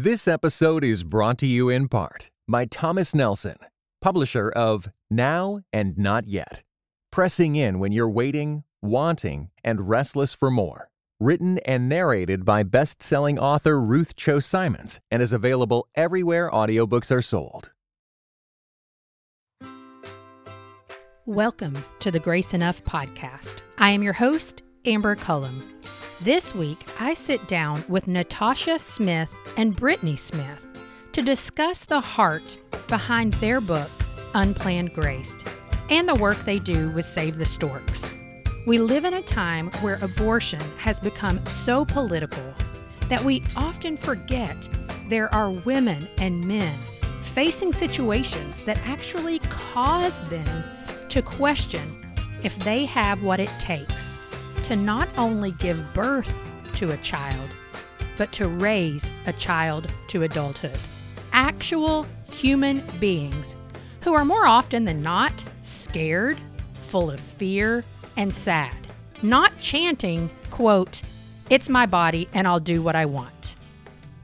This episode is brought to you in part by Thomas Nelson, publisher of Now and Not Yet. Pressing in when you're waiting, wanting, and restless for more. Written and narrated by best selling author Ruth Chou Simons and is available everywhere audiobooks are sold. Welcome to the Grace Enough podcast. I am your host, Amber Cullum. This week, I sit down with Natasha Smith and Brittany Smith to discuss the heart behind their book, Unplanned Grace, and the work they do with Save the Storks. We live in a time where abortion has become so political that we often forget there are women and men facing situations that actually cause them to question if they have what it takes to not only give birth to a child, but to raise a child to adulthood. Actual human beings who are more often than not scared, full of fear, and sad, not chanting, quote, it's my body and I'll do what I want.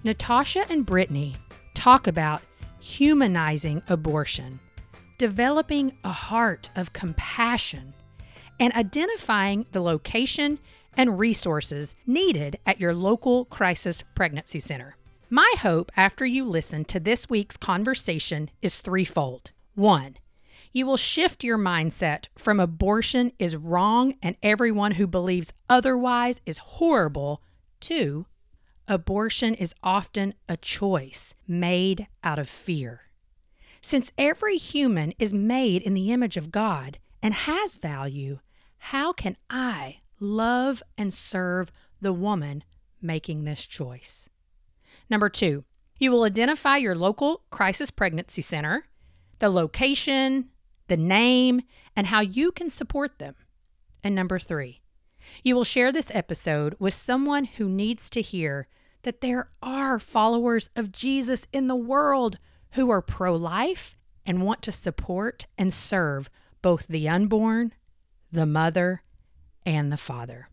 Natasha and Brittany talk about humanizing abortion, developing a heart of compassion and identifying the location and resources needed at your local crisis pregnancy center. My hope after you listen to this week's conversation is threefold. One, you will shift your mindset from abortion is wrong and everyone who believes otherwise is horrible to abortion is often a choice made out of fear. Since every human is made in the image of God and has value, how can I love and serve the woman making this choice? Number two, you will identify your local crisis pregnancy center, the location, the name, and how you can support them. And number three, you will share this episode with someone who needs to hear that there are followers of Jesus in the world who are pro life and want to support and serve both the unborn the mother, and the father.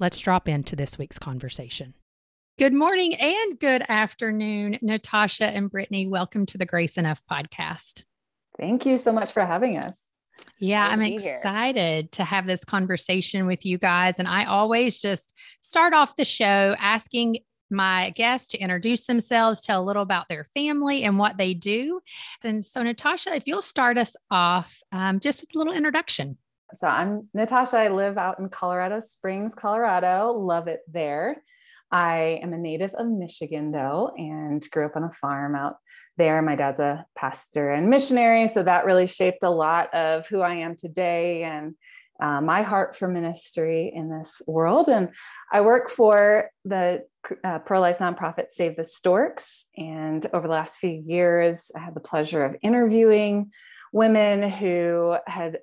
Let's drop into this week's conversation. Good morning and good afternoon, Natasha and Brittany. Welcome to the Grace Enough podcast. Thank you so much for having us. Yeah, I'm excited here. to have this conversation with you guys. And I always just start off the show asking my guests to introduce themselves, tell a little about their family and what they do. And so, Natasha, if you'll start us off um, just with a little introduction. So I'm Natasha. I live out in Colorado Springs, Colorado. Love it there. I am a native of Michigan, though, and grew up on a farm out there. My dad's a pastor and missionary. So that really shaped a lot of who I am today and uh, my heart for ministry in this world. And I work for the uh, pro life nonprofit Save the Storks. And over the last few years, I had the pleasure of interviewing women who had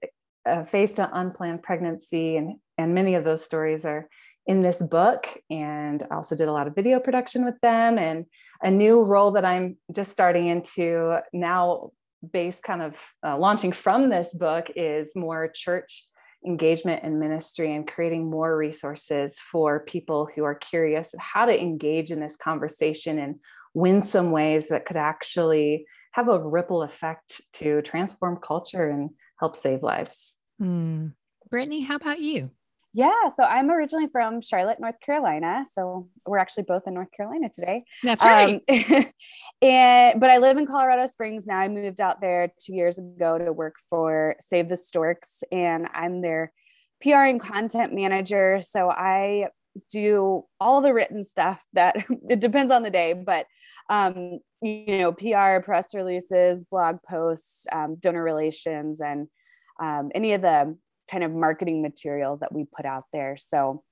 uh, faced an unplanned pregnancy, and and many of those stories are in this book. And I also did a lot of video production with them, and a new role that I'm just starting into now, based kind of uh, launching from this book, is more church engagement and ministry and creating more resources for people who are curious how to engage in this conversation in winsome ways that could actually have a ripple effect to transform culture and help save lives. Mm. Brittany, how about you? Yeah, so I'm originally from Charlotte, North Carolina. So we're actually both in North Carolina today. That's right. Um, and but I live in Colorado Springs now. I moved out there two years ago to work for Save the Storks, and I'm their PR and content manager. So I do all the written stuff that it depends on the day, but um, you know, PR, press releases, blog posts, um, donor relations, and um, any of the kind of marketing materials that we put out there. So,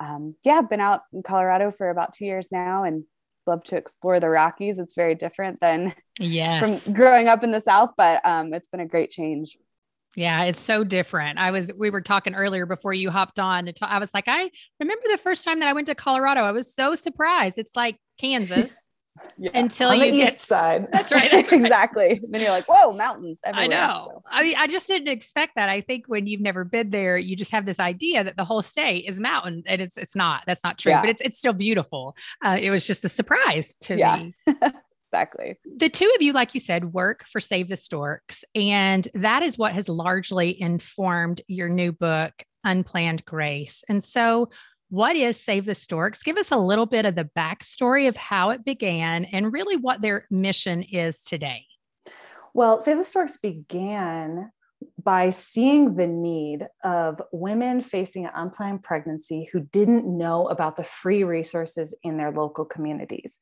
um, yeah, I've been out in Colorado for about two years now and love to explore the Rockies. It's very different than yes. from growing up in the South, but um, it's been a great change. Yeah, it's so different. I was, we were talking earlier before you hopped on. To, I was like, I remember the first time that I went to Colorado. I was so surprised. It's like Kansas yeah. until you get east side. That's right. That's right. exactly. Then you're like, whoa, mountains. Everywhere. I know. I mean, I just didn't expect that. I think when you've never been there, you just have this idea that the whole state is mountain, and it's it's not. That's not true. Yeah. But it's it's still beautiful. Uh, it was just a surprise to yeah. me. exactly. The two of you, like you said, work for Save the Storks, and that is what has largely informed your new book, Unplanned Grace. And so, what is Save the Storks? Give us a little bit of the backstory of how it began and really what their mission is today. Well, Save the Storks began by seeing the need of women facing an unplanned pregnancy who didn't know about the free resources in their local communities.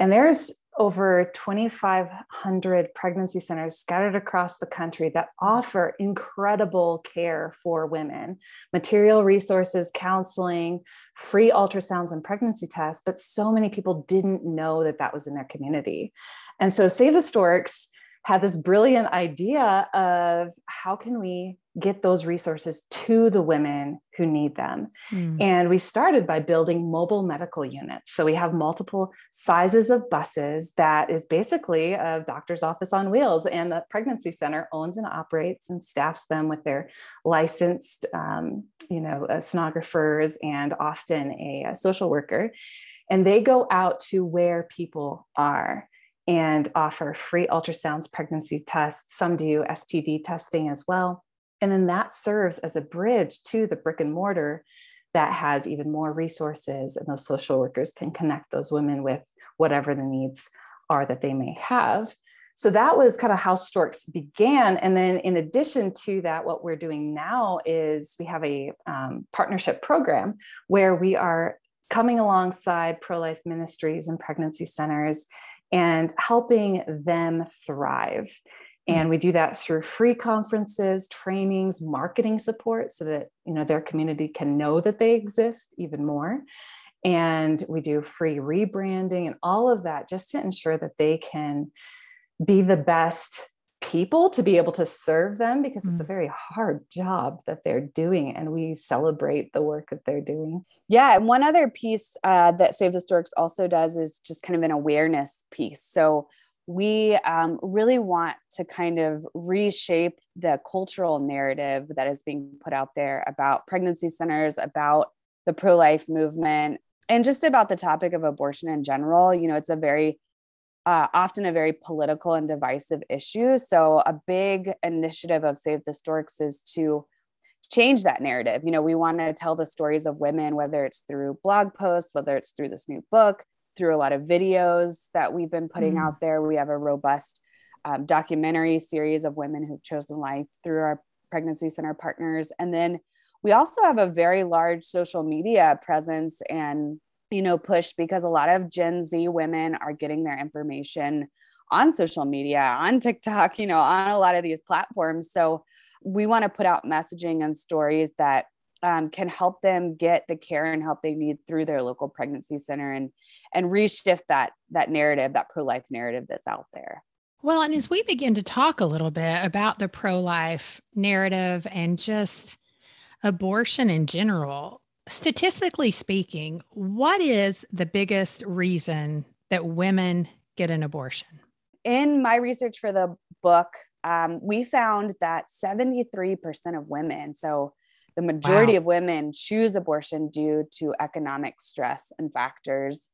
And there's over 2,500 pregnancy centers scattered across the country that offer incredible care for women material resources, counseling, free ultrasounds, and pregnancy tests. But so many people didn't know that that was in their community. And so Save the Storks had this brilliant idea of how can we get those resources to the women who need them. Mm. And we started by building mobile medical units. So we have multiple sizes of buses that is basically a doctor's office on wheels. And the pregnancy center owns and operates and staffs them with their licensed, um, you know, uh, sonographers and often a, a social worker. And they go out to where people are and offer free ultrasounds, pregnancy tests. Some do STD testing as well. And then that serves as a bridge to the brick and mortar that has even more resources, and those social workers can connect those women with whatever the needs are that they may have. So that was kind of how Storks began. And then, in addition to that, what we're doing now is we have a um, partnership program where we are coming alongside pro life ministries and pregnancy centers and helping them thrive. Mm. And we do that through free conferences, trainings, marketing support so that you know their community can know that they exist even more. And we do free rebranding and all of that just to ensure that they can be the best people to be able to serve them because it's a mm. very hard job that they're doing and we celebrate the work that they're doing. Yeah and one other piece uh, that save the storks also does is just kind of an awareness piece. So we um, really want to kind of reshape the cultural narrative that is being put out there about pregnancy centers about the pro-life movement and just about the topic of abortion in general. You know it's a very uh, often a very political and divisive issue. So, a big initiative of Save the Storks is to change that narrative. You know, we want to tell the stories of women, whether it's through blog posts, whether it's through this new book, through a lot of videos that we've been putting mm. out there. We have a robust um, documentary series of women who've chosen life through our pregnancy center partners. And then we also have a very large social media presence and you know, pushed because a lot of Gen Z women are getting their information on social media, on TikTok, you know, on a lot of these platforms. So we want to put out messaging and stories that um, can help them get the care and help they need through their local pregnancy center and and reshift that that narrative, that pro-life narrative that's out there. Well, and as we begin to talk a little bit about the pro-life narrative and just abortion in general, statistically speaking, what is the biggest reason that women get an abortion? In my research for the book, um, we found that 73% of women, so the majority wow. of women, choose abortion due to economic stress and factors.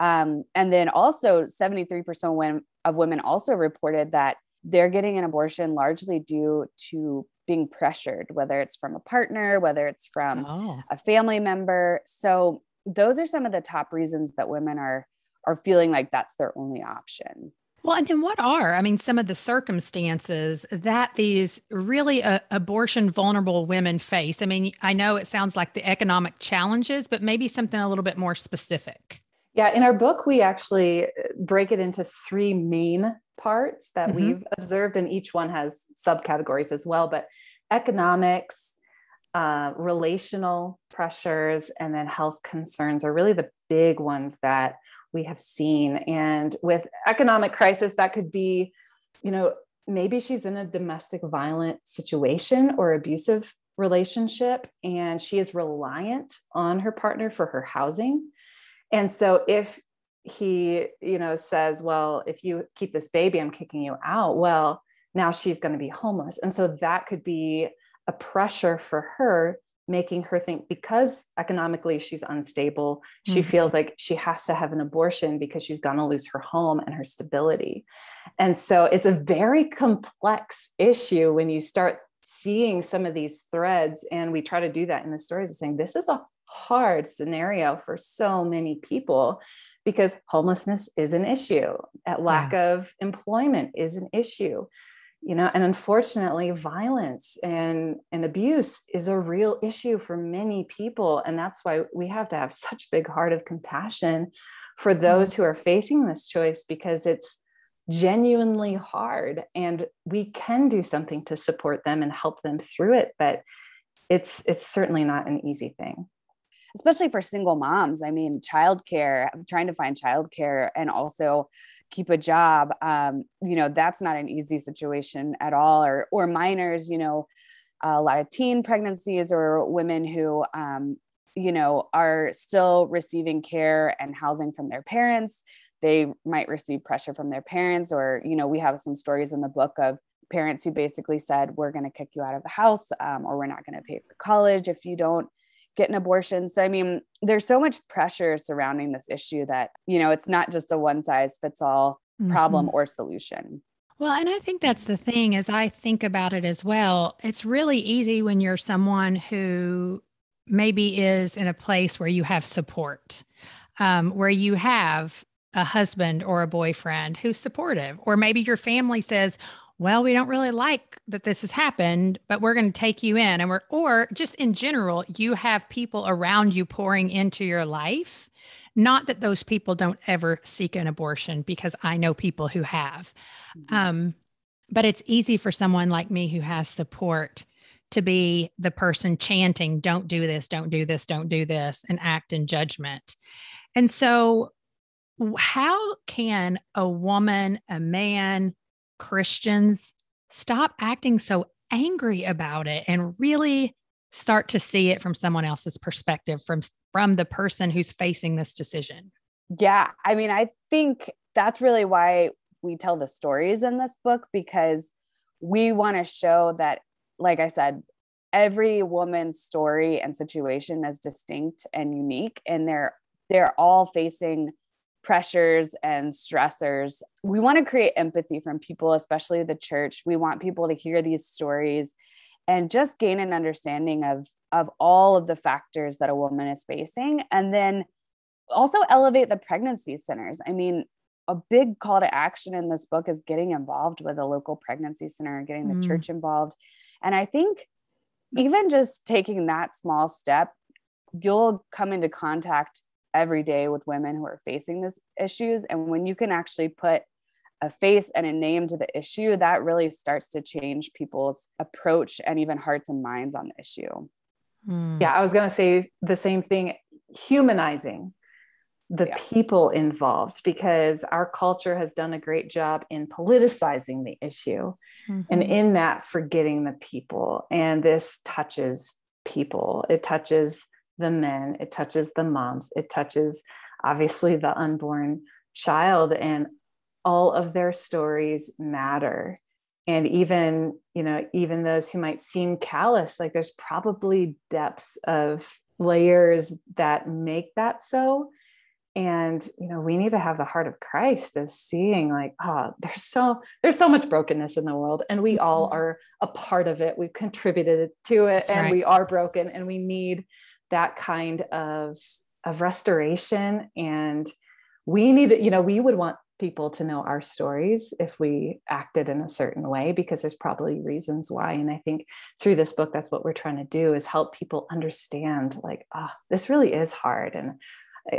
Um, and then also, 73% of women also reported that they're getting an abortion largely due to being pressured, whether it's from a partner, whether it's from oh. a family member. So those are some of the top reasons that women are are feeling like that's their only option. Well, and then what are, I mean, some of the circumstances that these really uh, abortion vulnerable women face? I mean, I know it sounds like the economic challenges, but maybe something a little bit more specific. Yeah, in our book, we actually uh, break it into three main parts that mm-hmm. we've observed, and each one has subcategories as well. But economics, uh, relational pressures, and then health concerns are really the big ones that we have seen. And with economic crisis, that could be, you know, maybe she's in a domestic violent situation or abusive relationship and she is reliant on her partner for her housing and so if he you know says well if you keep this baby i'm kicking you out well now she's going to be homeless. And so that could be a pressure for her making her think because economically she's unstable she mm-hmm. feels like she has to have an abortion because she's going to lose her home and her stability. And so it's a very complex issue when you start seeing some of these threads and we try to do that in the stories of saying this is a hard scenario for so many people because homelessness is an issue at lack yeah. of employment is an issue you know and unfortunately violence and and abuse is a real issue for many people and that's why we have to have such a big heart of compassion for mm-hmm. those who are facing this choice because it's genuinely hard and we can do something to support them and help them through it but it's it's certainly not an easy thing especially for single moms i mean childcare trying to find childcare and also keep a job um, you know that's not an easy situation at all or or minors you know a lot of teen pregnancies or women who um, you know are still receiving care and housing from their parents. They might receive pressure from their parents or you know we have some stories in the book of parents who basically said we're going to kick you out of the house um, or we're not going to pay for college if you don't get an abortion. So, I mean, there's so much pressure surrounding this issue that, you know, it's not just a one size fits all problem mm-hmm. or solution. Well, and I think that's the thing as I think about it as well. It's really easy when you're someone who maybe is in a place where you have support, um, where you have a husband or a boyfriend who's supportive, or maybe your family says, well, we don't really like that this has happened, but we're going to take you in. And we're, or just in general, you have people around you pouring into your life. Not that those people don't ever seek an abortion, because I know people who have. Mm-hmm. Um, but it's easy for someone like me who has support to be the person chanting, don't do this, don't do this, don't do this, and act in judgment. And so, how can a woman, a man, Christians stop acting so angry about it and really start to see it from someone else's perspective from from the person who's facing this decision. Yeah, I mean, I think that's really why we tell the stories in this book because we want to show that like I said, every woman's story and situation is distinct and unique and they're they're all facing pressures and stressors. We want to create empathy from people, especially the church. We want people to hear these stories and just gain an understanding of of all of the factors that a woman is facing and then also elevate the pregnancy centers. I mean, a big call to action in this book is getting involved with a local pregnancy center, and getting the mm. church involved. And I think even just taking that small step, you'll come into contact every day with women who are facing these issues. And when you can actually put a face and a name to the issue, that really starts to change people's approach and even hearts and minds on the issue. Mm. Yeah, I was going to say the same thing humanizing the yeah. people involved because our culture has done a great job in politicizing the issue mm-hmm. and in that forgetting the people. And this touches people, it touches the men, it touches the moms, it touches obviously the unborn child, and all of their stories matter. And even, you know, even those who might seem callous, like there's probably depths of layers that make that so. And you know, we need to have the heart of Christ of seeing like, oh, there's so there's so much brokenness in the world, and we all mm-hmm. are a part of it. We've contributed to it, That's and right. we are broken, and we need that kind of of restoration. And we need you know we would want people to know our stories if we acted in a certain way because there's probably reasons why. And i think through this book that's what we're trying to do is help people understand like ah oh, this really is hard. And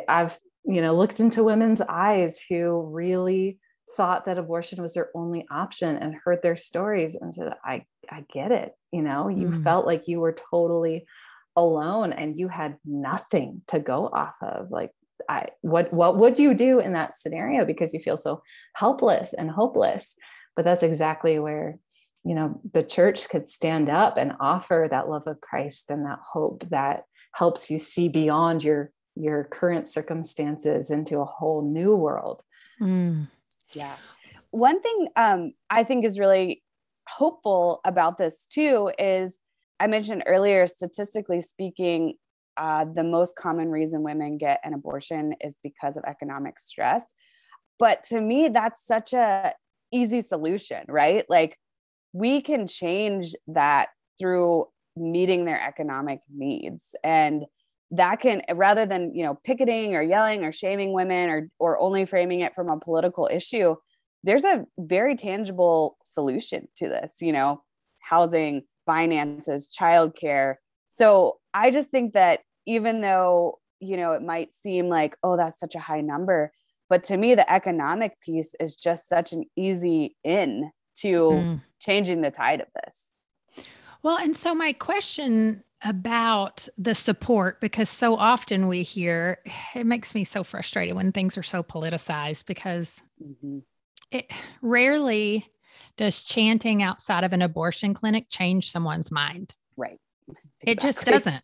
i've you know looked into women's eyes who really thought that abortion was their only option and heard their stories and said i i get it you know? You mm. felt like you were totally alone and you had nothing to go off of like i what what would you do in that scenario because you feel so helpless and hopeless but that's exactly where you know the church could stand up and offer that love of christ and that hope that helps you see beyond your your current circumstances into a whole new world. Mm. Yeah. One thing um, I think is really hopeful about this too is I mentioned earlier, statistically speaking, uh, the most common reason women get an abortion is because of economic stress. But to me, that's such a easy solution, right? Like we can change that through meeting their economic needs and that can rather than you know picketing or yelling or shaming women or or only framing it from a political issue there's a very tangible solution to this you know housing finances childcare so i just think that even though you know it might seem like oh that's such a high number but to me the economic piece is just such an easy in to mm. changing the tide of this well, and so my question about the support, because so often we hear it makes me so frustrated when things are so politicized because mm-hmm. it rarely does chanting outside of an abortion clinic change someone's mind. Right. Exactly. It just doesn't.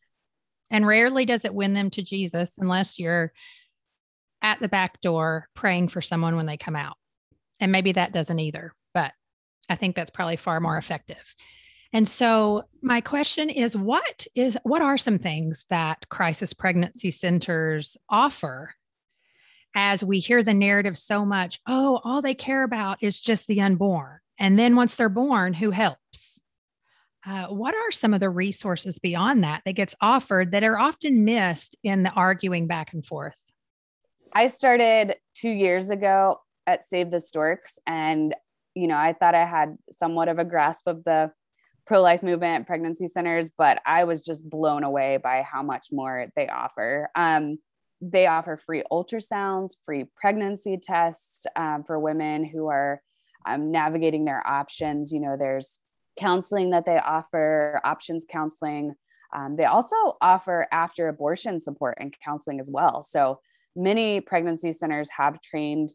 And rarely does it win them to Jesus unless you're at the back door praying for someone when they come out. And maybe that doesn't either, but I think that's probably far more effective. And so my question is what is what are some things that crisis pregnancy centers offer as we hear the narrative so much, oh, all they care about is just the unborn. And then once they're born, who helps? Uh, what are some of the resources beyond that that gets offered that are often missed in the arguing back and forth? I started two years ago at Save the Storks, and you know, I thought I had somewhat of a grasp of the pro life movement pregnancy centers, but I was just blown away by how much more they offer. Um, they offer free ultrasounds, free pregnancy tests um, for women who are um, navigating their options. You know, there's counseling that they offer, options counseling. Um, they also offer after abortion support and counseling as well. So many pregnancy centers have trained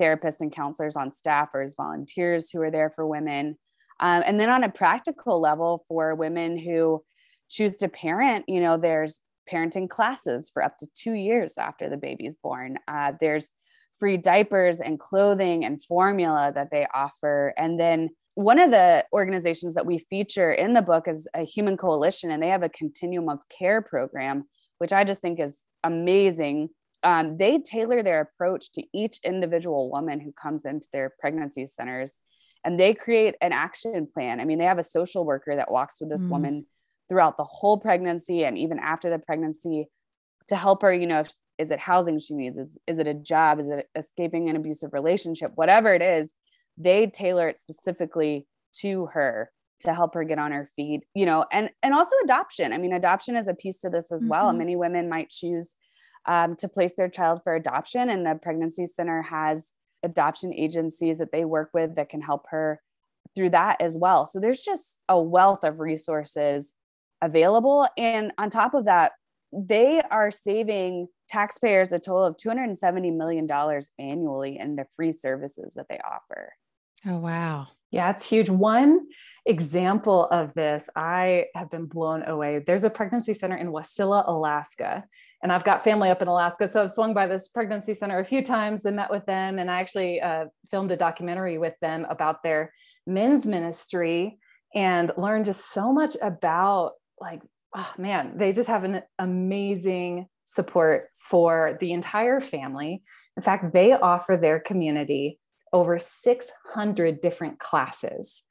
therapists and counselors on staff or as volunteers who are there for women. Um, and then on a practical level, for women who choose to parent, you know, there's parenting classes for up to two years after the baby's born. Uh, there's free diapers and clothing and formula that they offer. And then one of the organizations that we feature in the book is a human coalition, and they have a continuum of care program, which I just think is amazing. Um, they tailor their approach to each individual woman who comes into their pregnancy centers and they create an action plan. I mean, they have a social worker that walks with this mm. woman throughout the whole pregnancy and even after the pregnancy to help her, you know, if, is it housing she needs? Is, is it a job? Is it escaping an abusive relationship? Whatever it is, they tailor it specifically to her to help her get on her feet, you know, and and also adoption. I mean, adoption is a piece to this as mm-hmm. well. Many women might choose um, to place their child for adoption, and the pregnancy center has adoption agencies that they work with that can help her through that as well. So there's just a wealth of resources available. And on top of that, they are saving taxpayers a total of $270 million annually in the free services that they offer. Oh, wow. Yeah, it's huge. One example of this, I have been blown away. There's a pregnancy center in Wasilla, Alaska, and I've got family up in Alaska. So I've swung by this pregnancy center a few times and met with them. And I actually uh, filmed a documentary with them about their men's ministry and learned just so much about, like, oh man, they just have an amazing support for the entire family. In fact, they offer their community over 600 different classes.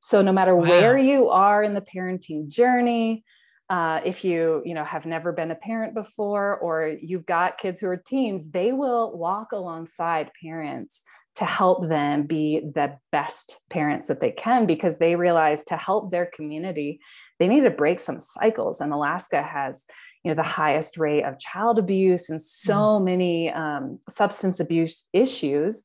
So no matter wow. where you are in the parenting journey, uh, if you you know have never been a parent before or you've got kids who are teens, they will walk alongside parents to help them be the best parents that they can because they realize to help their community they need to break some cycles and alaska has you know the highest rate of child abuse and so mm. many um, substance abuse issues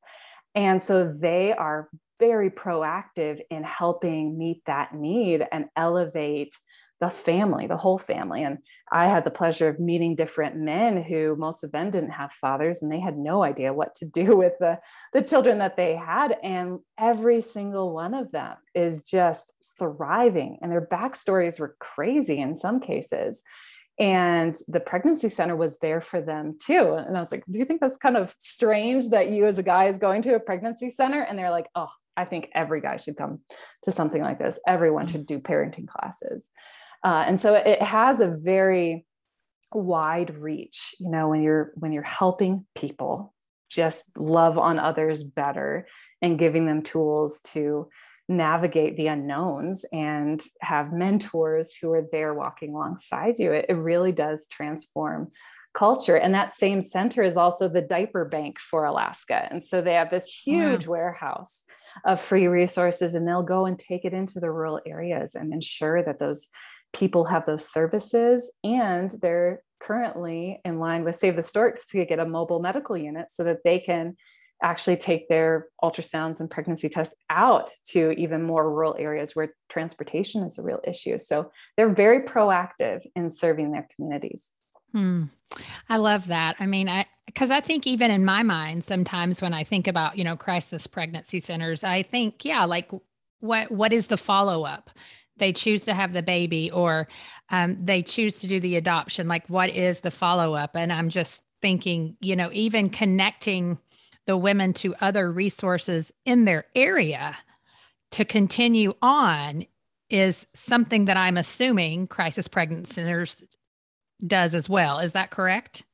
and so they are very proactive in helping meet that need and elevate the family, the whole family. And I had the pleasure of meeting different men who most of them didn't have fathers and they had no idea what to do with the, the children that they had. And every single one of them is just thriving and their backstories were crazy in some cases. and the pregnancy center was there for them too and i was like do you think that's kind of strange that you as a guy is going to a pregnancy center and they're like oh i think every guy should come to something like this everyone mm. should do parenting classes uh, and so it has a very wide reach you know when you're when you're helping people just love on others better and giving them tools to navigate the unknowns and have mentors who are there walking alongside you, it, it really does transform culture. And that same center is also the diaper bank for Alaska. And so they have this huge wow. warehouse of free resources, and they'll go and take it into the rural areas and ensure that those people have those services. And they're currently in line with Save the Storks to get a mobile medical unit so that they can actually take their ultrasounds and pregnancy tests out to even more rural areas where transportation is a real issue. So they're very proactive in serving their communities. Hmm. I love that. I mean, I because I think even in my mind, sometimes when I think about you know crisis pregnancy centers, I think yeah, like what what is the follow up? They choose to have the baby, or um, they choose to do the adoption. Like, what is the follow up? And I'm just thinking, you know, even connecting the women to other resources in their area to continue on is something that I'm assuming crisis pregnancy centers does as well. Is that correct?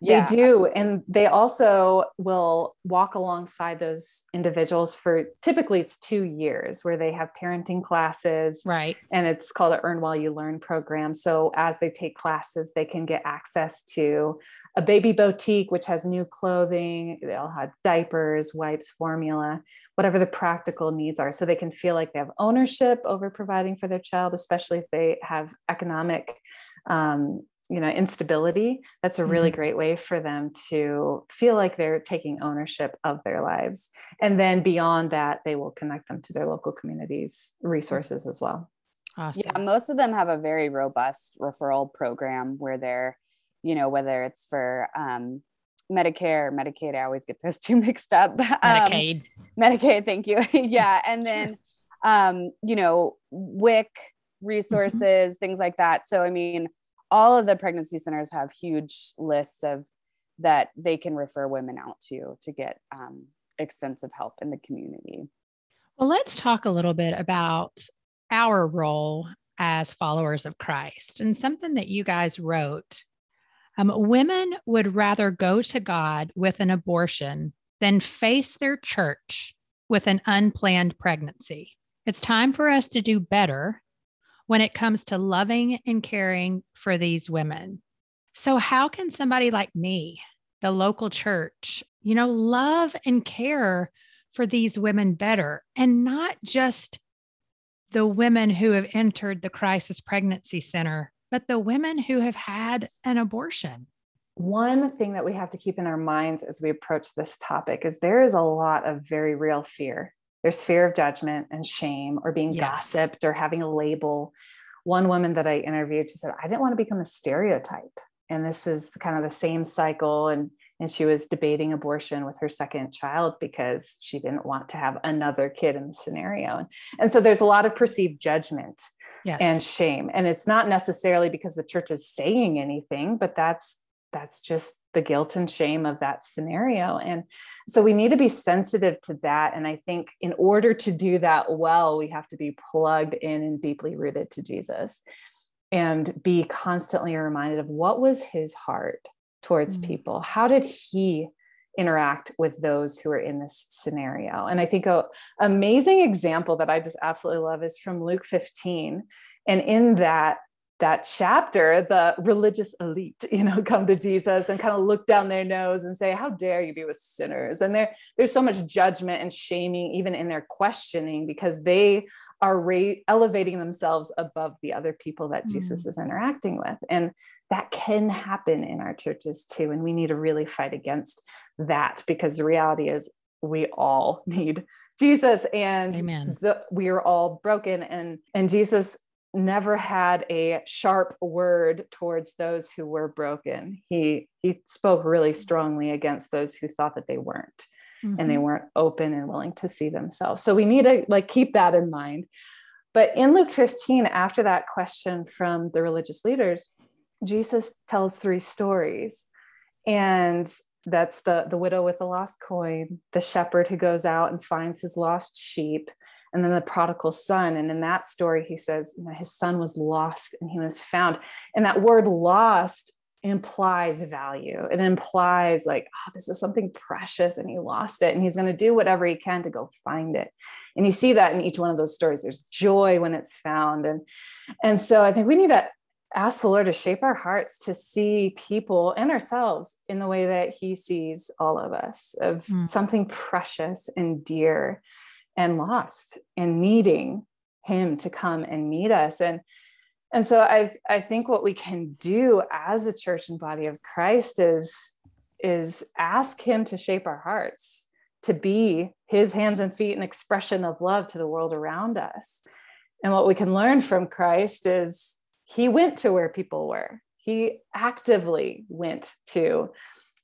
Yeah. They do. And they also will walk alongside those individuals for typically it's two years where they have parenting classes. Right. And it's called an Earn While You Learn program. So as they take classes, they can get access to a baby boutique, which has new clothing. They'll have diapers, wipes, formula, whatever the practical needs are. So they can feel like they have ownership over providing for their child, especially if they have economic um, you know instability that's a really mm-hmm. great way for them to feel like they're taking ownership of their lives and then beyond that they will connect them to their local communities resources as well awesome. yeah most of them have a very robust referral program where they're you know whether it's for um, medicare medicaid i always get those two mixed up um, medicaid um, medicaid thank you yeah and then um, you know wic mm-hmm. resources mm-hmm. things like that so i mean all of the pregnancy centers have huge lists of that they can refer women out to to get um, extensive help in the community. Well, let's talk a little bit about our role as followers of Christ and something that you guys wrote. Um, women would rather go to God with an abortion than face their church with an unplanned pregnancy. It's time for us to do better when it comes to loving and caring for these women. So, how can somebody like me, the local church, you know, love and care for these women better and not just the women who have entered the crisis pregnancy center, but the women who have had an abortion? One thing that we have to keep in our minds as we approach this topic is there is a lot of very real fear there's fear of judgment and shame or being yes. gossiped or having a label. One woman that I interviewed, she said, I didn't want to become a stereotype. And this is kind of the same cycle. And, and she was debating abortion with her second child because she didn't want to have another kid in the scenario. And, and so there's a lot of perceived judgment yes. and shame. And it's not necessarily because the church is saying anything, but that's that's just the guilt and shame of that scenario. And so we need to be sensitive to that. And I think in order to do that well, we have to be plugged in and deeply rooted to Jesus and be constantly reminded of what was his heart towards mm-hmm. people. How did he interact with those who are in this scenario? And I think a amazing example that I just absolutely love is from Luke 15. And in that, that chapter, the religious elite, you know, come to Jesus and kind of look down their nose and say, How dare you be with sinners? And there, there's so much judgment and shaming, even in their questioning, because they are ra- elevating themselves above the other people that mm. Jesus is interacting with. And that can happen in our churches too. And we need to really fight against that because the reality is we all need Jesus and the, we are all broken and and Jesus never had a sharp word towards those who were broken. He he spoke really strongly against those who thought that they weren't mm-hmm. and they mm-hmm. weren't open and willing to see themselves. So we need to like keep that in mind. But in Luke 15 after that question from the religious leaders, Jesus tells three stories. And that's the the widow with the lost coin, the shepherd who goes out and finds his lost sheep, and then the prodigal son. And in that story, he says, you know, his son was lost and he was found. And that word lost implies value. It implies like, oh, this is something precious and he lost it and he's going to do whatever he can to go find it. And you see that in each one of those stories. There's joy when it's found. And, and so I think we need to ask the Lord to shape our hearts to see people and ourselves in the way that he sees all of us of mm. something precious and dear and lost and needing him to come and meet us. And and so I, I think what we can do as a church and body of Christ is, is ask him to shape our hearts, to be his hands and feet and expression of love to the world around us. And what we can learn from Christ is he went to where people were. He actively went to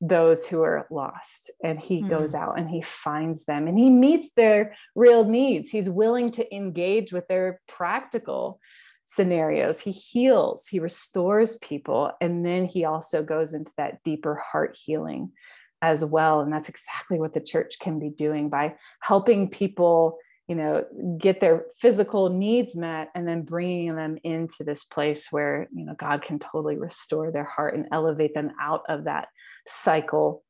those who are lost and he mm-hmm. goes out and he finds them and he meets their real needs. He's willing to engage with their practical scenarios. He heals, he restores people, and then he also goes into that deeper heart healing as well. And that's exactly what the church can be doing by helping people you know get their physical needs met and then bringing them into this place where you know god can totally restore their heart and elevate them out of that cycle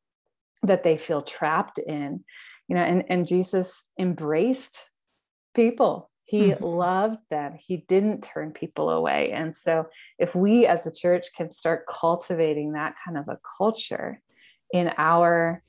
that they feel trapped in you know and and jesus embraced people he mm-hmm. loved them. He didn't turn people away. And so, if we as the church can start cultivating that kind of a culture in our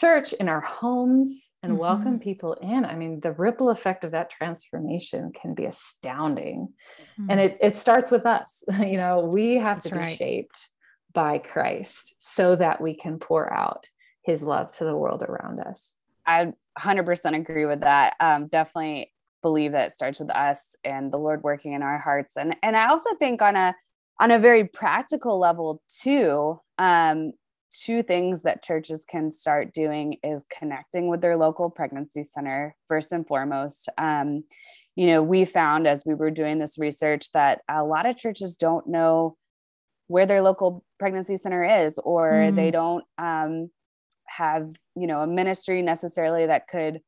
church, in our homes, and mm-hmm. welcome people in, I mean, the ripple effect of that transformation can be astounding. Mm-hmm. And it, it starts with us. you know, we have That's to be right. shaped by Christ so that we can pour out his love to the world around us. I 100% agree with that. Um, definitely believe that it starts with us and the Lord working in our hearts. And and I also think on a on a very practical level too, um, two things that churches can start doing is connecting with their local pregnancy center first and foremost. Um, you know, we found as we were doing this research that a lot of churches don't know where their local pregnancy center is, or mm. they don't um, have, you know, a ministry necessarily that could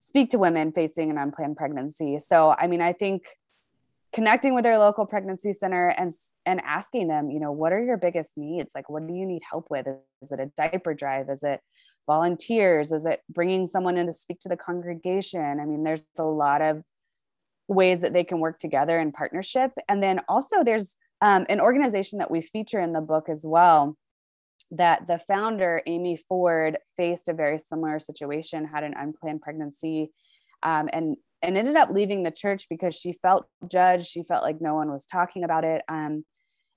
speak to women facing an unplanned pregnancy. So, I mean, I think connecting with their local pregnancy center and and asking them, you know, what are your biggest needs? Like, what do you need help with? Is it a diaper drive? Is it volunteers? Is it bringing someone in to speak to the congregation? I mean, there's a lot of ways that they can work together in partnership. And then also, there's um, an organization that we feature in the book as well that the founder, Amy Ford, faced a very similar situation, had an unplanned pregnancy, um, and and ended up leaving the church because she felt judged. She felt like no one was talking about it. Um,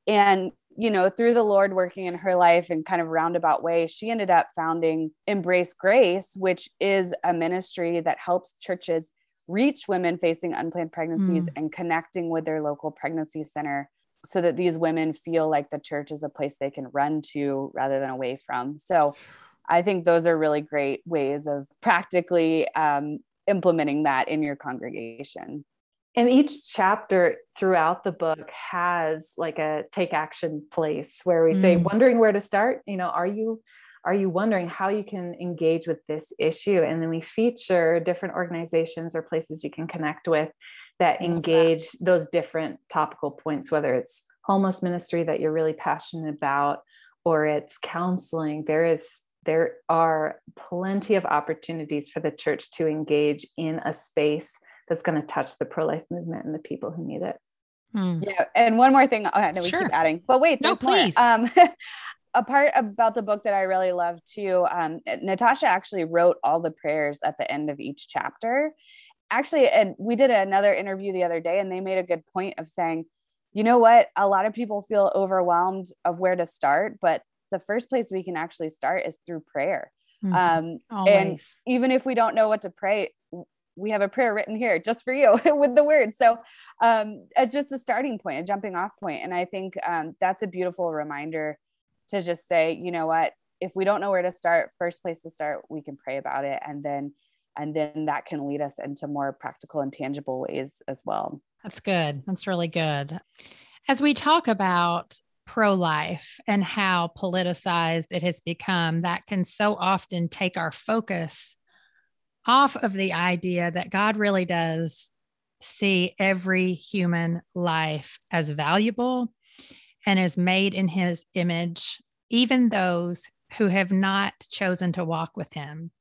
and you know, through the Lord working in her life in kind of roundabout ways, she ended up founding Embrace Grace, which is a ministry that helps churches reach women facing unplanned pregnancies mm. and connecting with their local pregnancy center so that these women feel like the church is a place they can run to rather than away from. So I think those are really great ways of practically um, implementing that in your congregation. And each chapter throughout the book has like a take action place where we say, mm. wondering where to start. You know, are you are you wondering how you can engage with this issue? And then we feature different organizations or places you can connect with that engage those different topical points, whether it's homeless ministry that you're really passionate about or it's counseling. There is there are plenty of opportunities for the church to engage in a space that's going to touch the pro-life movement and the people who need it. Hmm. Yeah, and one more thing. Oh, no, we sure. keep adding, but wait, no, please. More. Um, a part about the book that I really love too. Um, Natasha actually wrote all the prayers at the end of each chapter, actually and we did another interview the other day and they made a good point of saying you know what a lot of people feel overwhelmed of where to start but the first place we can actually start is through prayer. Mm-hmm. um, and even if we don't know what to pray we have a prayer written here just for you with the words so um, it's just a starting point a jumping off point. And i think um, that's a beautiful reminder to just say you know what? If we don't know where to start first place to start we can pray about it. And then and then that can lead us into more practical and tangible ways as well. That's good. That's really good. As we talk about pro life and how politicized it has become, that can so often take our focus off of the idea that God really does see every human life as valuable and is made in his image, even those who have not chosen to walk with him.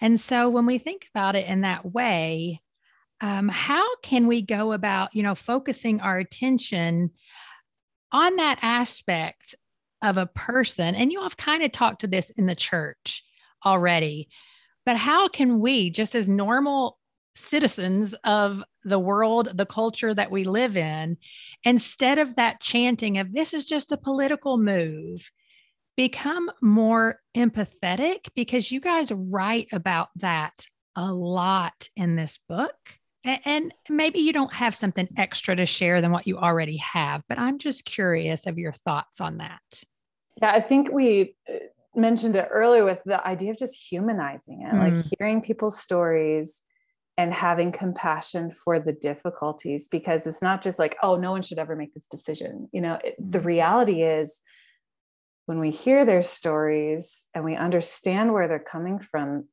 And so when we think about it in that way, um, how can we go about, you know, focusing our attention on that aspect of a person? And you have kind of talked to this in the church already, but how can we, just as normal citizens of the world, the culture that we live in, instead of that chanting of this is just a political move, become more empathetic because you guys write about that a lot in this book. And maybe you don't have something extra to share than what you already have, but I'm just curious of your thoughts on that. Yeah, I think we uh, mentioned it earlier with the idea of just humanizing it, mm. like hearing people's stories and having compassion for the difficulties because it's not just like oh no one should ever make this decision you know it, the mm-hmm. reality is when we hear their stories and we understand where they're coming from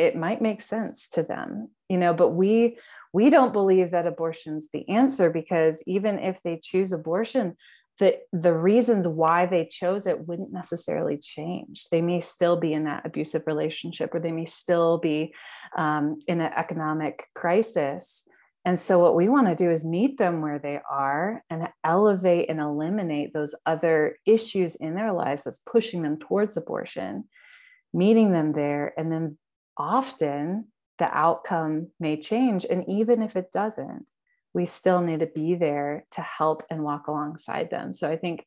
it might make sense to them you know but we we don't believe that abortion's the answer because even if they choose abortion the the reasons why they chose it wouldn't necessarily change. They may still be in that abusive relationship or they may still be um, in an economic crisis. And so what we want to do is meet them where they are and elevate and eliminate those other issues in their lives that's pushing them towards abortion meeting them there and then often the outcome may change and even if it doesn't we still need to be there to help and walk alongside them. So I think,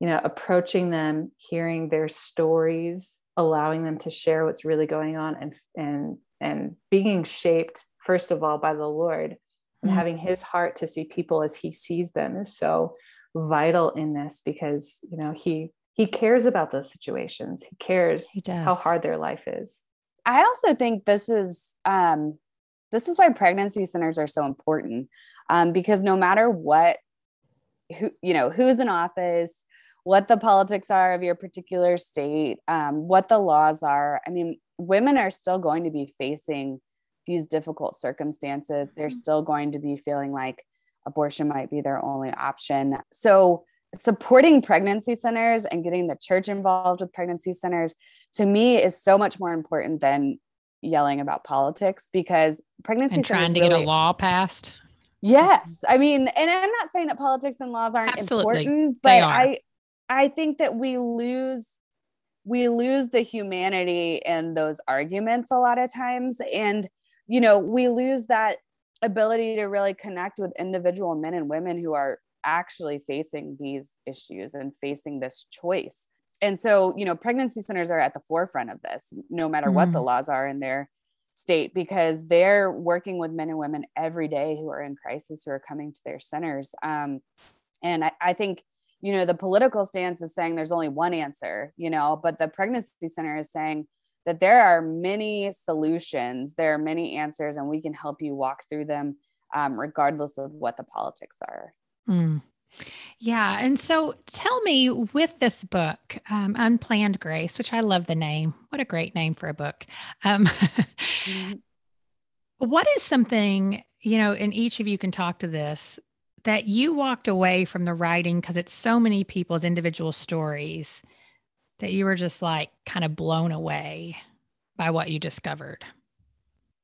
you know, approaching them, hearing their stories, allowing them to share what's really going on and and and being shaped first of all by the Lord and mm-hmm. having his heart to see people as he sees them is so vital in this because, you know, he he cares about those situations. He cares he how hard their life is. I also think this is um this is why pregnancy centers are so important um, because no matter what who you know who's in office what the politics are of your particular state um, what the laws are i mean women are still going to be facing these difficult circumstances they're mm-hmm. still going to be feeling like abortion might be their only option so supporting pregnancy centers and getting the church involved with pregnancy centers to me is so much more important than yelling about politics because pregnancy and trying to really, get a law passed Yes. I mean, and I'm not saying that politics and laws aren't Absolutely. important, but I I think that we lose we lose the humanity in those arguments a lot of times and you know, we lose that ability to really connect with individual men and women who are actually facing these issues and facing this choice. And so, you know, pregnancy centers are at the forefront of this, no matter mm. what the mm. laws are in their state because they're working with men and women every day who are in crisis who are coming to their centers um, and I, I, think you know the political stance is saying there's only one answer you know but the pregnancy center is saying that there are many solutions there are many answers and we can help you walk through them um, regardless of what the politics are mm. Yeah. And so tell me with this book, um, Unplanned Grace, which I love the name. What a great name for a book. Um, mm-hmm. what is something, you know, and each of you can talk to this, that you walked away from the writing because it's so many people's individual stories that you were just like kind of blown away by what you discovered?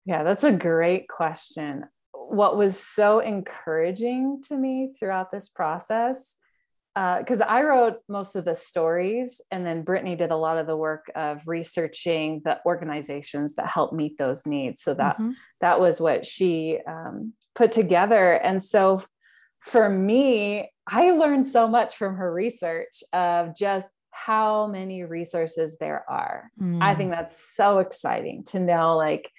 Yeah, that's a great question what was so encouraging to me throughout this process because uh, I wrote most of the stories, and then Brittany did a lot of the work of researching the organizations that help meet those needs. So that mm-hmm. that was what she um, put together. And so for me, I learned so much from her research of just how many resources there are. Mm. I think that's so exciting to know, like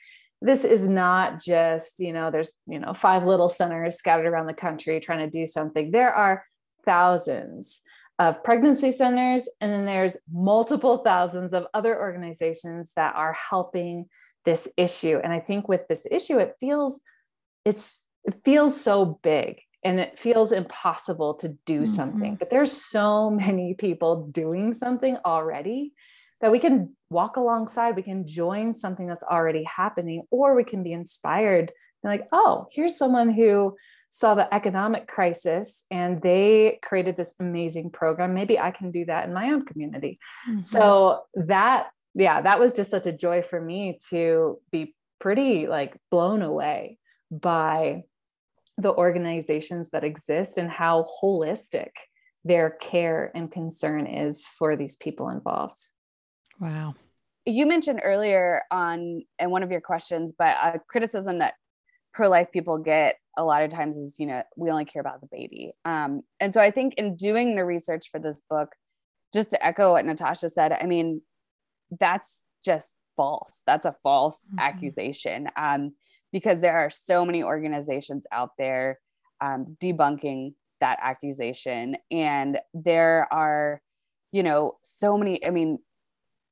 this is not just you know there's you know five little centers scattered around the country trying to do something. There are thousands of pregnancy centers and then there's multiple thousands of other organizations that are helping this issue. And i think with this issue it feels it's it feels so big and it feels impossible to do mm-hmm. something. But there's so many people doing something already that we can walk alongside we can join something that's already happening or we can be inspired and like oh here's someone who saw the economic crisis and they created this amazing program maybe i can do that in my own community mm-hmm. so that yeah that was just such a joy for me to be pretty like blown away by the organizations that exist and how holistic their care and concern is for these people involved. Wow. You mentioned earlier on in one of your questions, but a criticism that pro-life people get a lot of times is, you know, we only care about the baby. Um, and so I think in doing the research for this book, just to echo what Natasha said, I mean, that's just false. That's a false mm-hmm. accusation. Um, because there are so many organizations out there um, debunking that accusation and there are you know so many i mean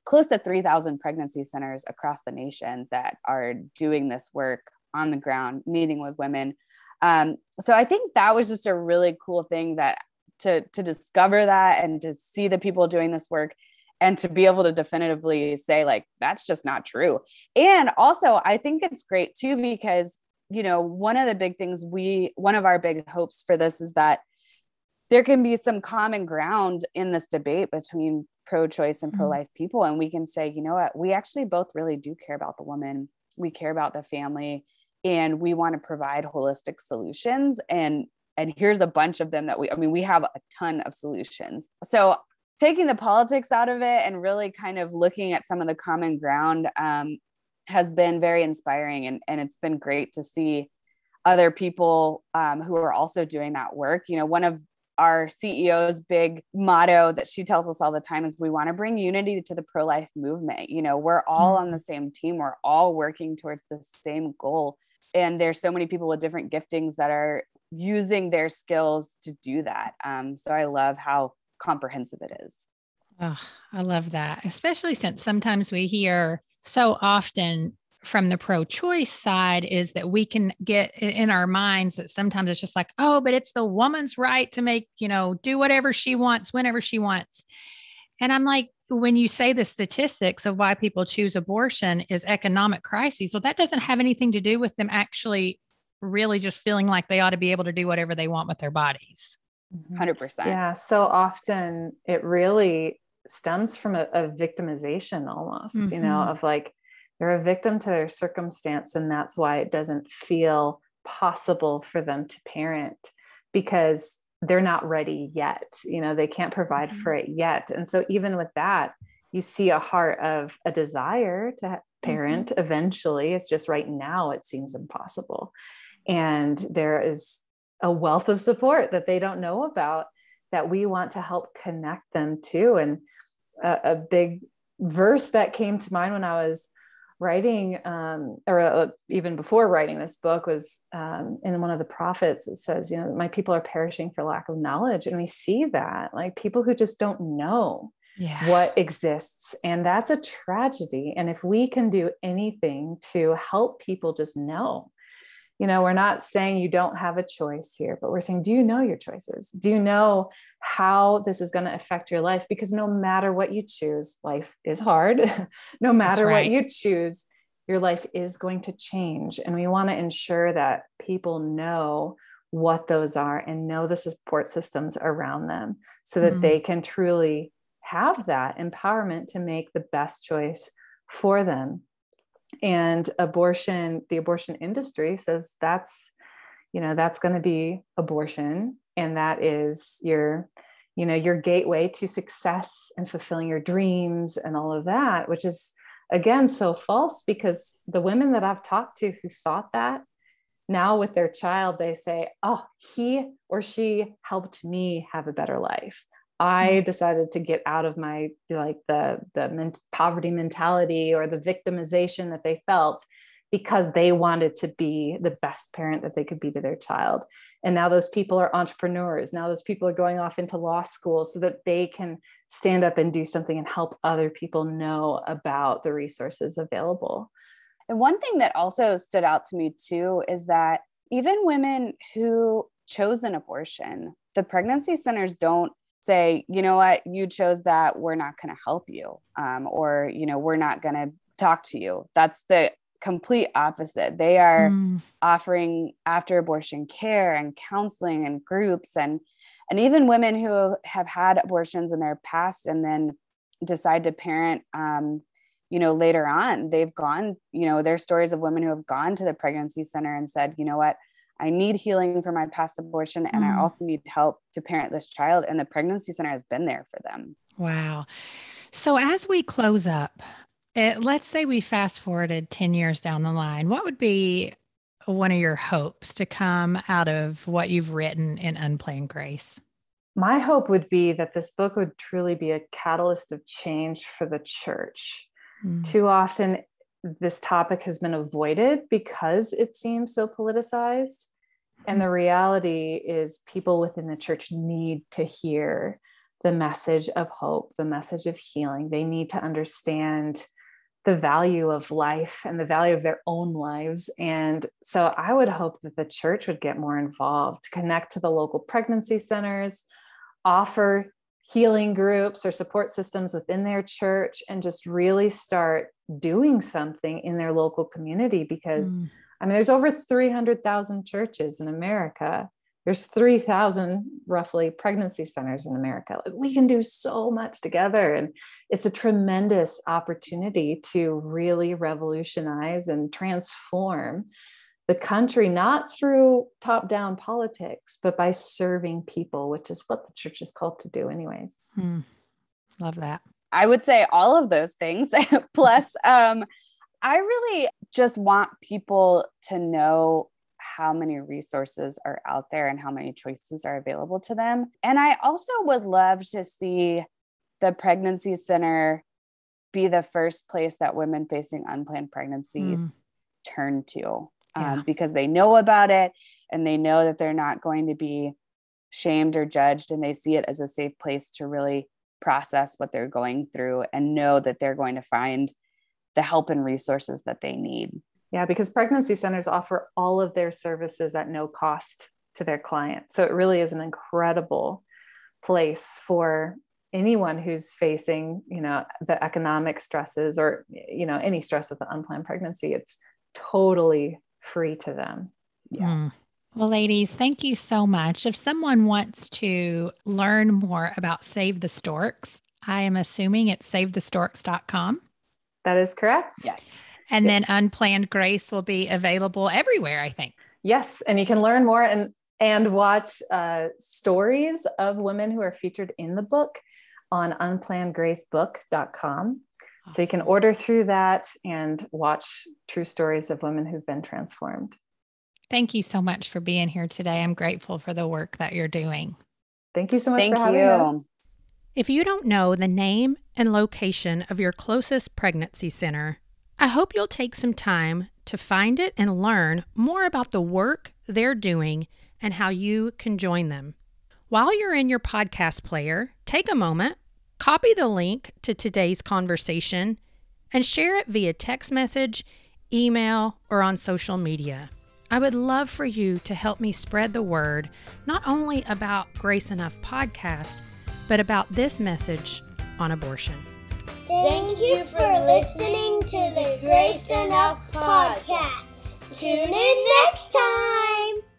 close to 3000 pregnancy centers across the nation that are doing this work on the ground meeting with women. Um, so i think that was just a really cool thing that to to discover that and to see the people doing this work and to be able to definitively say like that's just not true. And also i think it's great too because you know one of the big things we one of our big hopes for this is that there can be some common ground in this debate between pro-choice and mm-hmm. pro-life people and we can say you know what? We actually both really do care about the woman. We care about the family and we want to provide holistic solutions and and here's a bunch of them that we i mean we have a ton of solutions. So taking the politics out of it and really kind of looking at some of the common ground um, has been very inspiring and, and it's been great to see other people um, who are also doing that work. You know one of our ceo's big motto that she tells us all the time is we want to bring unity to the pro-life movement you know we're all on the mm-hmm. same team we're all working towards the same goal and there's so many people with different giftings that are using their skills to do that um, so i love how comprehensive it is. Oh, I love that, especially since sometimes we hear so often from the pro choice side is that we can get in our minds that sometimes it's just like, oh, but it's the woman's right to make, you know, do whatever she wants whenever she wants. And I'm like, when you say the statistics of why people choose abortion is economic crises, well, that doesn't have anything to do with them actually really just feeling like they ought to be able to do whatever they want with their bodies. 100%. Mm-hmm. Yeah. So often it really stems from a, a victimization almost, mm-hmm. you know, mm-hmm. of like they're a victim to their circumstance. And that's why it doesn't feel possible for them to parent because they're not ready yet. You know, they can't provide mm-hmm. for it yet. And so even with that, you see a heart of a desire to parent mm-hmm. eventually. It's just right now it seems impossible. And there is a wealth of support that they don't know about that we want to help connect them to. And a, a big verse that came to mind when I was writing, um, or uh, even before writing this book, was um, in one of the prophets. It says, you know, my people are perishing for lack of knowledge. And we see that, like people who just don't know. Yeah. what exists. And that's a tragedy. And if we can do anything to help people just know you know we're not saying you don't have a choice here but we're saying do you know your choices? Do you know how this is going to affect your life? Because no matter what you choose life is hard. No matter right. what you choose your life is going to change. And we want to ensure that people know what those are and know the support systems around them so that mm-hmm. they can truly have that empowerment to make the best choice for them and abortion the abortion industry says that's you know that's going to be abortion. And that is your you know your gateway to success and fulfilling your dreams and all of that which is again so false because the women that i've talked to who thought that now with their child they say oh he or she helped me have a better life I mm-hmm. decided to get out of my like the the men- poverty mentality or the victimization that they felt because they wanted to be the best parent that they could be to their child. And now those people are entrepreneurs. Now those people are going off into law school so that they can stand up and do something and help other people know about the resources available. And one thing that also stood out to me too is that even women who chose an abortion, the pregnancy centers don't say, you know what, you chose that, we're not going to help you, um, or, you know, we're not going to talk to you. That's the complete opposite. They are mm. offering after abortion care and counseling and groups and and even women who have had abortions in their past and then decide to parent um, you know later on they've gone you know there's stories of women who have gone to the pregnancy center and said you know what i need healing for my past abortion and mm. i also need help to parent this child and the pregnancy center has been there for them wow so as we close up it, let's say we fast forwarded 10 years down the line what would be one of your hopes to come out of what you've written in unplanned grace my hope would be that this book would truly be a catalyst of change for the church Mm. Too often, this topic has been avoided because it seems so politicized. And the reality is, people within the church need to hear the message of hope, the message of healing. They need to understand the value of life and the value of their own lives. And so I would hope that the church would get more involved, connect to the local pregnancy centers, offer healing groups or support systems within their church and just really start doing something in their local community because mm. I mean there's over 300,000 churches in America. There's 3,000 roughly pregnancy centers in America. We can do so much together and it's a tremendous opportunity to really revolutionize and transform the country not through top down politics but by serving people which is what the church is called to do anyways hmm. love that i would say all of those things plus um, i really just want people to know how many resources are out there and how many choices are available to them and i also would love to see the pregnancy center be the first place that women facing unplanned pregnancies mm. turn to yeah. um, because they know about it and they know that they're not going to be shamed or judged and they see it as a safe place to really process what they're going through and know that they're going to find the help and resources that they need. Yeah, because pregnancy centers offer all of their services at no cost to their clients. So it really is an incredible place for anyone who's facing, you know, the economic stresses or you know, any stress with an unplanned pregnancy. It's totally free to them. Yeah. Mm. Well, ladies, thank you so much. If someone wants to learn more about Save the Storks, I am assuming it's savethestorks.com. That is correct. Yes. And yes. then Unplanned Grace will be available everywhere, I think. Yes. And you can learn more and and watch uh, stories of women who are featured in the book on unplannedgracebook.com. Awesome. So you can order through that and watch true stories of women who've been transformed. Thank you so much for being here today. I'm grateful for the work that you're doing. Thank you so much Thank for having you. us. If you don't know the name and location of your closest pregnancy center, I hope you'll take some time to find it and learn more about the work they're doing and how you can join them. While you're in your podcast player, take a moment Copy the link to today's conversation and share it via text message, email, or on social media. I would love for you to help me spread the word, not only about Grace Enough podcast, but about this message on abortion. Thank you for listening to the Grace Enough podcast. Tune in next time.